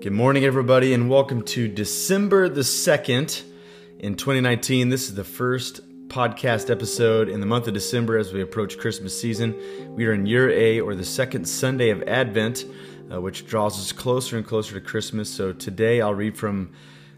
Good morning, everybody, and welcome to December the 2nd in 2019. This is the first podcast episode in the month of December as we approach Christmas season. We are in year A, or the second Sunday of Advent, uh, which draws us closer and closer to Christmas. So today I'll read from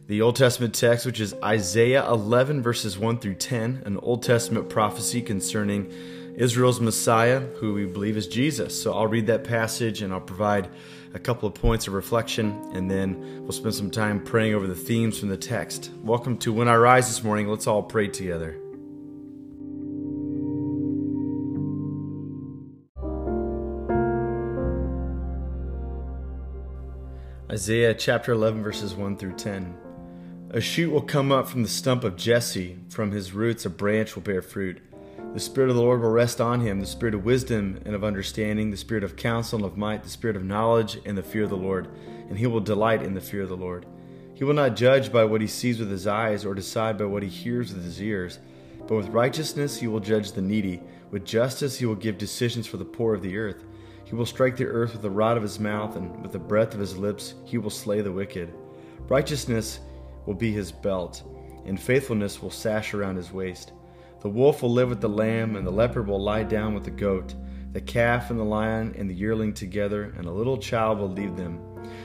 the Old Testament text, which is Isaiah 11, verses 1 through 10, an Old Testament prophecy concerning Israel's Messiah, who we believe is Jesus. So I'll read that passage and I'll provide a couple of points of reflection, and then we'll spend some time praying over the themes from the text. Welcome to When I Rise this morning. Let's all pray together. Isaiah chapter 11, verses 1 through 10. A shoot will come up from the stump of Jesse, from his roots a branch will bear fruit. The Spirit of the Lord will rest on him the Spirit of wisdom and of understanding, the Spirit of counsel and of might, the Spirit of knowledge and the fear of the Lord. And he will delight in the fear of the Lord. He will not judge by what he sees with his eyes or decide by what he hears with his ears. But with righteousness he will judge the needy. With justice he will give decisions for the poor of the earth. He will strike the earth with the rod of his mouth, and with the breath of his lips he will slay the wicked. Righteousness will be his belt, and faithfulness will sash around his waist. The wolf will live with the lamb, and the leopard will lie down with the goat. The calf and the lion and the yearling together, and a little child will lead them.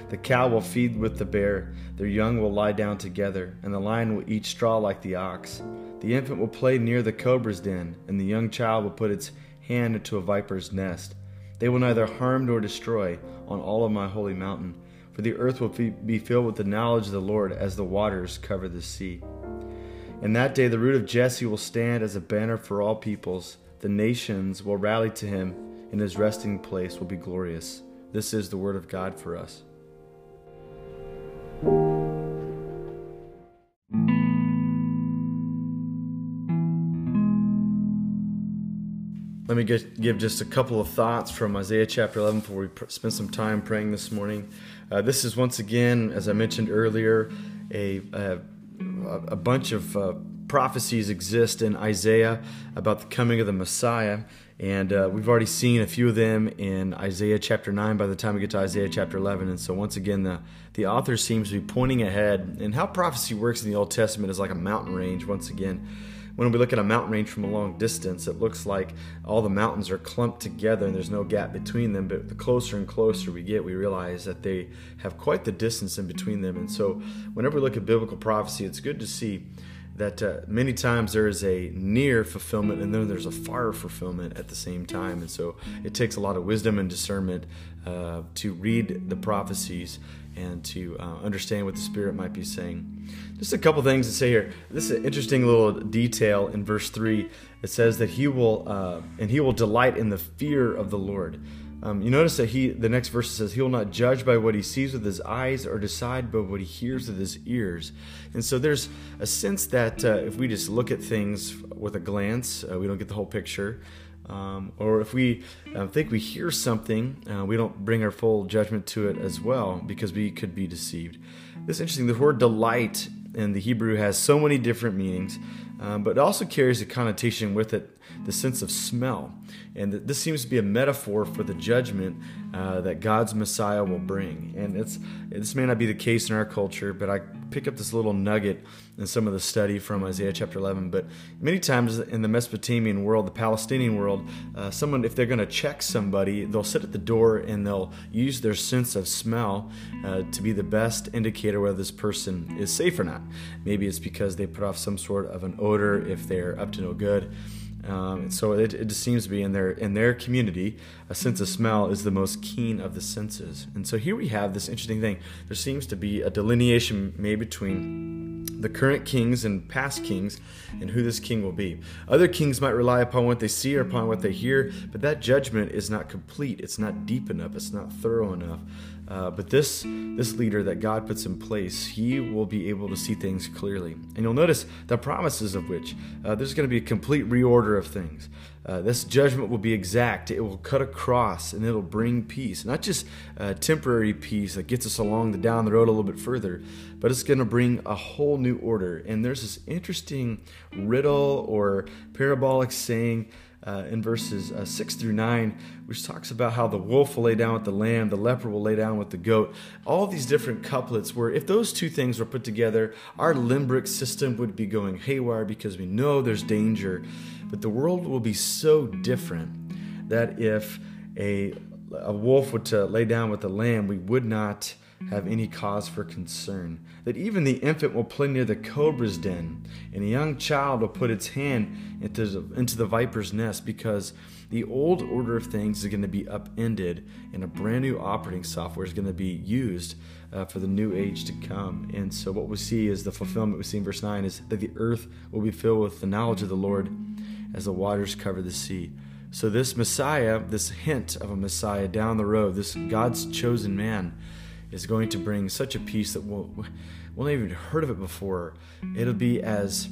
The cow will feed with the bear, their young will lie down together, and the lion will eat straw like the ox. The infant will play near the cobra's den, and the young child will put its hand into a viper's nest. They will neither harm nor destroy on all of my holy mountain, for the earth will be filled with the knowledge of the Lord as the waters cover the sea. In that day, the root of Jesse will stand as a banner for all peoples. The nations will rally to him, and his resting place will be glorious. This is the word of God for us. Let me get, give just a couple of thoughts from Isaiah chapter 11 before we pr- spend some time praying this morning. Uh, this is once again, as I mentioned earlier, a, a a bunch of uh, prophecies exist in Isaiah about the coming of the Messiah. And uh, we've already seen a few of them in Isaiah chapter 9 by the time we get to Isaiah chapter 11. And so, once again, the, the author seems to be pointing ahead. And how prophecy works in the Old Testament is like a mountain range, once again. When we look at a mountain range from a long distance, it looks like all the mountains are clumped together and there's no gap between them. But the closer and closer we get, we realize that they have quite the distance in between them. And so, whenever we look at biblical prophecy, it's good to see that uh, many times there is a near fulfillment and then there's a far fulfillment at the same time. And so it takes a lot of wisdom and discernment uh, to read the prophecies and to uh, understand what the Spirit might be saying. Just a couple things to say here. This is an interesting little detail in verse 3. It says that he will, uh, and he will delight in the fear of the Lord. Um, you notice that he, the next verse says, he will not judge by what he sees with his eyes or decide by what he hears with his ears. And so there's a sense that uh, if we just look at things with a glance, uh, we don't get the whole picture. Um, or if we uh, think we hear something, uh, we don't bring our full judgment to it as well because we could be deceived. This interesting. The word delight in the Hebrew has so many different meanings, um, but it also carries a connotation with it the sense of smell. And this seems to be a metaphor for the judgment uh, that God's Messiah will bring. And it's this may not be the case in our culture, but I pick up this little nugget in some of the study from Isaiah chapter 11. But many times in the Mesopotamian world, the Palestinian world, uh, someone if they're going to check somebody, they'll sit at the door and they'll use their sense of smell uh, to be the best indicator whether this person is safe or not. Maybe it's because they put off some sort of an odor if they're up to no good. Um, so it, it just seems to be in their in their community, a sense of smell is the most keen of the senses. And so here we have this interesting thing. There seems to be a delineation made between the current kings and past kings and who this king will be. Other kings might rely upon what they see or upon what they hear, but that judgment is not complete. It's not deep enough. It's not thorough enough. Uh, but this this leader that God puts in place, he will be able to see things clearly. And you'll notice the promises of which uh, there's going to be a complete reorder of things. Uh, this judgment will be exact. It will cut across and it'll bring peace. Not just temporary peace that gets us along the down the road a little bit further, but it's going to bring a whole new order. And there's this interesting riddle or parabolic saying uh, in verses uh, 6 through 9, which talks about how the wolf will lay down with the lamb, the leper will lay down with the goat. All these different couplets where if those two things were put together, our limbic system would be going haywire because we know there's danger. But the world will be so different that if a, a wolf were to lay down with the lamb, we would not have any cause for concern. That even the infant will play near the cobra's den, and a young child will put its hand into the, into the viper's nest because the old order of things is going to be upended and a brand new operating software is going to be used uh, for the new age to come. And so, what we see is the fulfillment we see in verse 9 is that the earth will be filled with the knowledge of the Lord as the waters cover the sea. So, this Messiah, this hint of a Messiah down the road, this God's chosen man, is going to bring such a peace that we'll, we'll never even heard of it before. It'll be as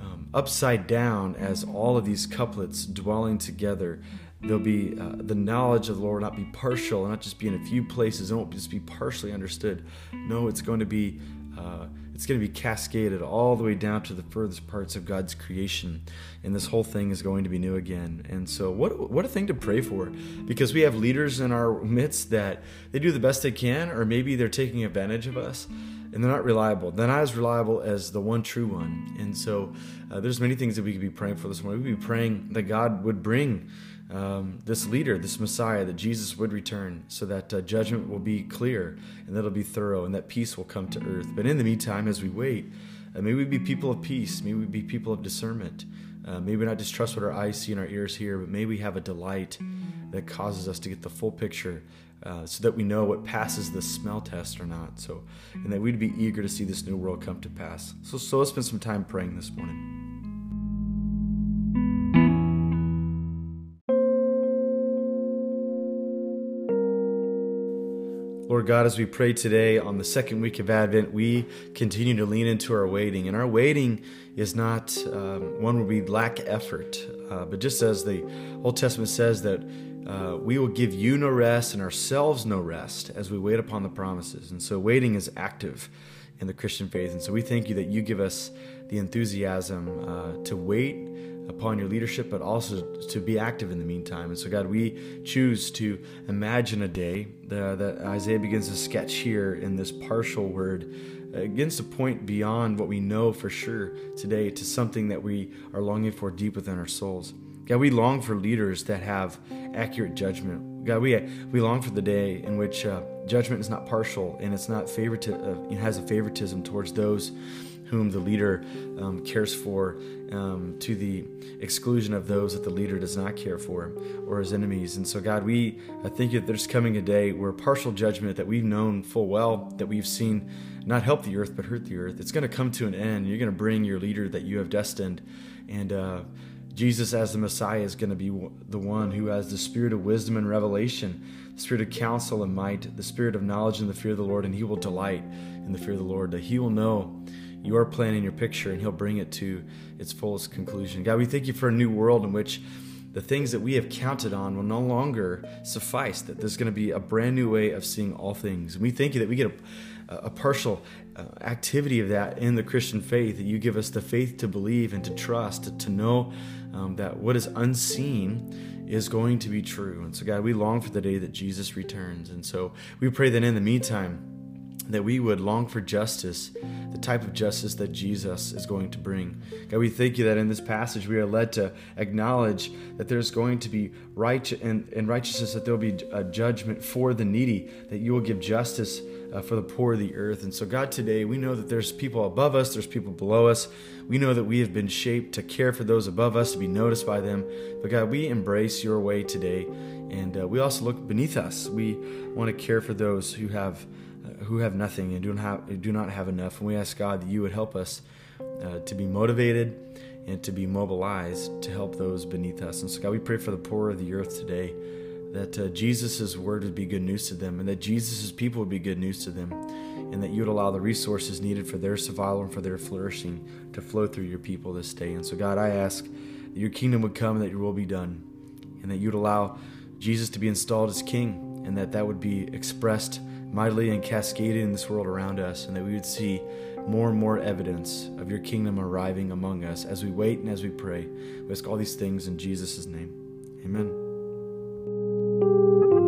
um, upside down as all of these couplets dwelling together. There'll be uh, the knowledge of the Lord not be partial, not just be in a few places. It won't just be partially understood. No, it's going to be uh, it's going to be cascaded all the way down to the furthest parts of God's creation, and this whole thing is going to be new again. And so, what what a thing to pray for, because we have leaders in our midst that they do the best they can, or maybe they're taking advantage of us, and they're not reliable. They're not as reliable as the one true one. And so, uh, there's many things that we could be praying for this morning. We'd be praying that God would bring um, this leader, this Messiah, that Jesus would return so that uh, judgment will be clear and that it'll be thorough and that peace will come to earth. But in the meantime, as we wait, uh, may we be people of peace. May we be people of discernment. Uh, may we not just trust what our eyes see and our ears hear, but may we have a delight that causes us to get the full picture uh, so that we know what passes the smell test or not. So, and that we'd be eager to see this new world come to pass. So, so let's spend some time praying this morning. Lord God, as we pray today on the second week of Advent, we continue to lean into our waiting. And our waiting is not um, one where we lack effort, uh, but just as the Old Testament says that uh, we will give you no rest and ourselves no rest as we wait upon the promises. And so waiting is active in the Christian faith. And so we thank you that you give us the enthusiasm uh, to wait upon your leadership, but also to be active in the meantime. And so, God, we choose to imagine a day uh, that Isaiah begins to sketch here in this partial word against a point beyond what we know for sure today to something that we are longing for deep within our souls. God, we long for leaders that have accurate judgment. God, we we long for the day in which uh, judgment is not partial and it's not favorite uh, it has a favoritism towards those whom the leader um, cares for um, to the exclusion of those that the leader does not care for or his enemies. And so, God, we I think that there's coming a day where partial judgment that we've known full well, that we've seen not help the earth but hurt the earth, it's going to come to an end. You're going to bring your leader that you have destined. And, uh, Jesus, as the Messiah, is going to be the one who has the spirit of wisdom and revelation, the spirit of counsel and might, the spirit of knowledge and the fear of the Lord, and he will delight in the fear of the Lord, that he will know your plan in your picture and he'll bring it to its fullest conclusion. God, we thank you for a new world in which the things that we have counted on will no longer suffice, that there's going to be a brand new way of seeing all things. And we thank you that we get a, a partial uh, activity of that in the Christian faith, that you give us the faith to believe and to trust, to, to know um, that what is unseen is going to be true. And so, God, we long for the day that Jesus returns. And so we pray that in the meantime, that we would long for justice, the type of justice that Jesus is going to bring. God, we thank you that in this passage we are led to acknowledge that there's going to be right and, righteousness, that there will be a judgment for the needy, that you will give justice uh, for the poor of the earth. And so, God, today we know that there's people above us, there's people below us. We know that we have been shaped to care for those above us, to be noticed by them. But God, we embrace your way today. And uh, we also look beneath us. We want to care for those who have who have nothing and do not have, do not have enough. And we ask God that you would help us uh, to be motivated and to be mobilized to help those beneath us. And so, God, we pray for the poor of the earth today that uh, Jesus' word would be good news to them and that Jesus' people would be good news to them and that you would allow the resources needed for their survival and for their flourishing to flow through your people this day. And so, God, I ask that your kingdom would come and that your will be done and that you would allow Jesus to be installed as king and that that would be expressed mightily and cascaded in this world around us, and that we would see more and more evidence of your kingdom arriving among us as we wait and as we pray. We ask all these things in Jesus' name. Amen.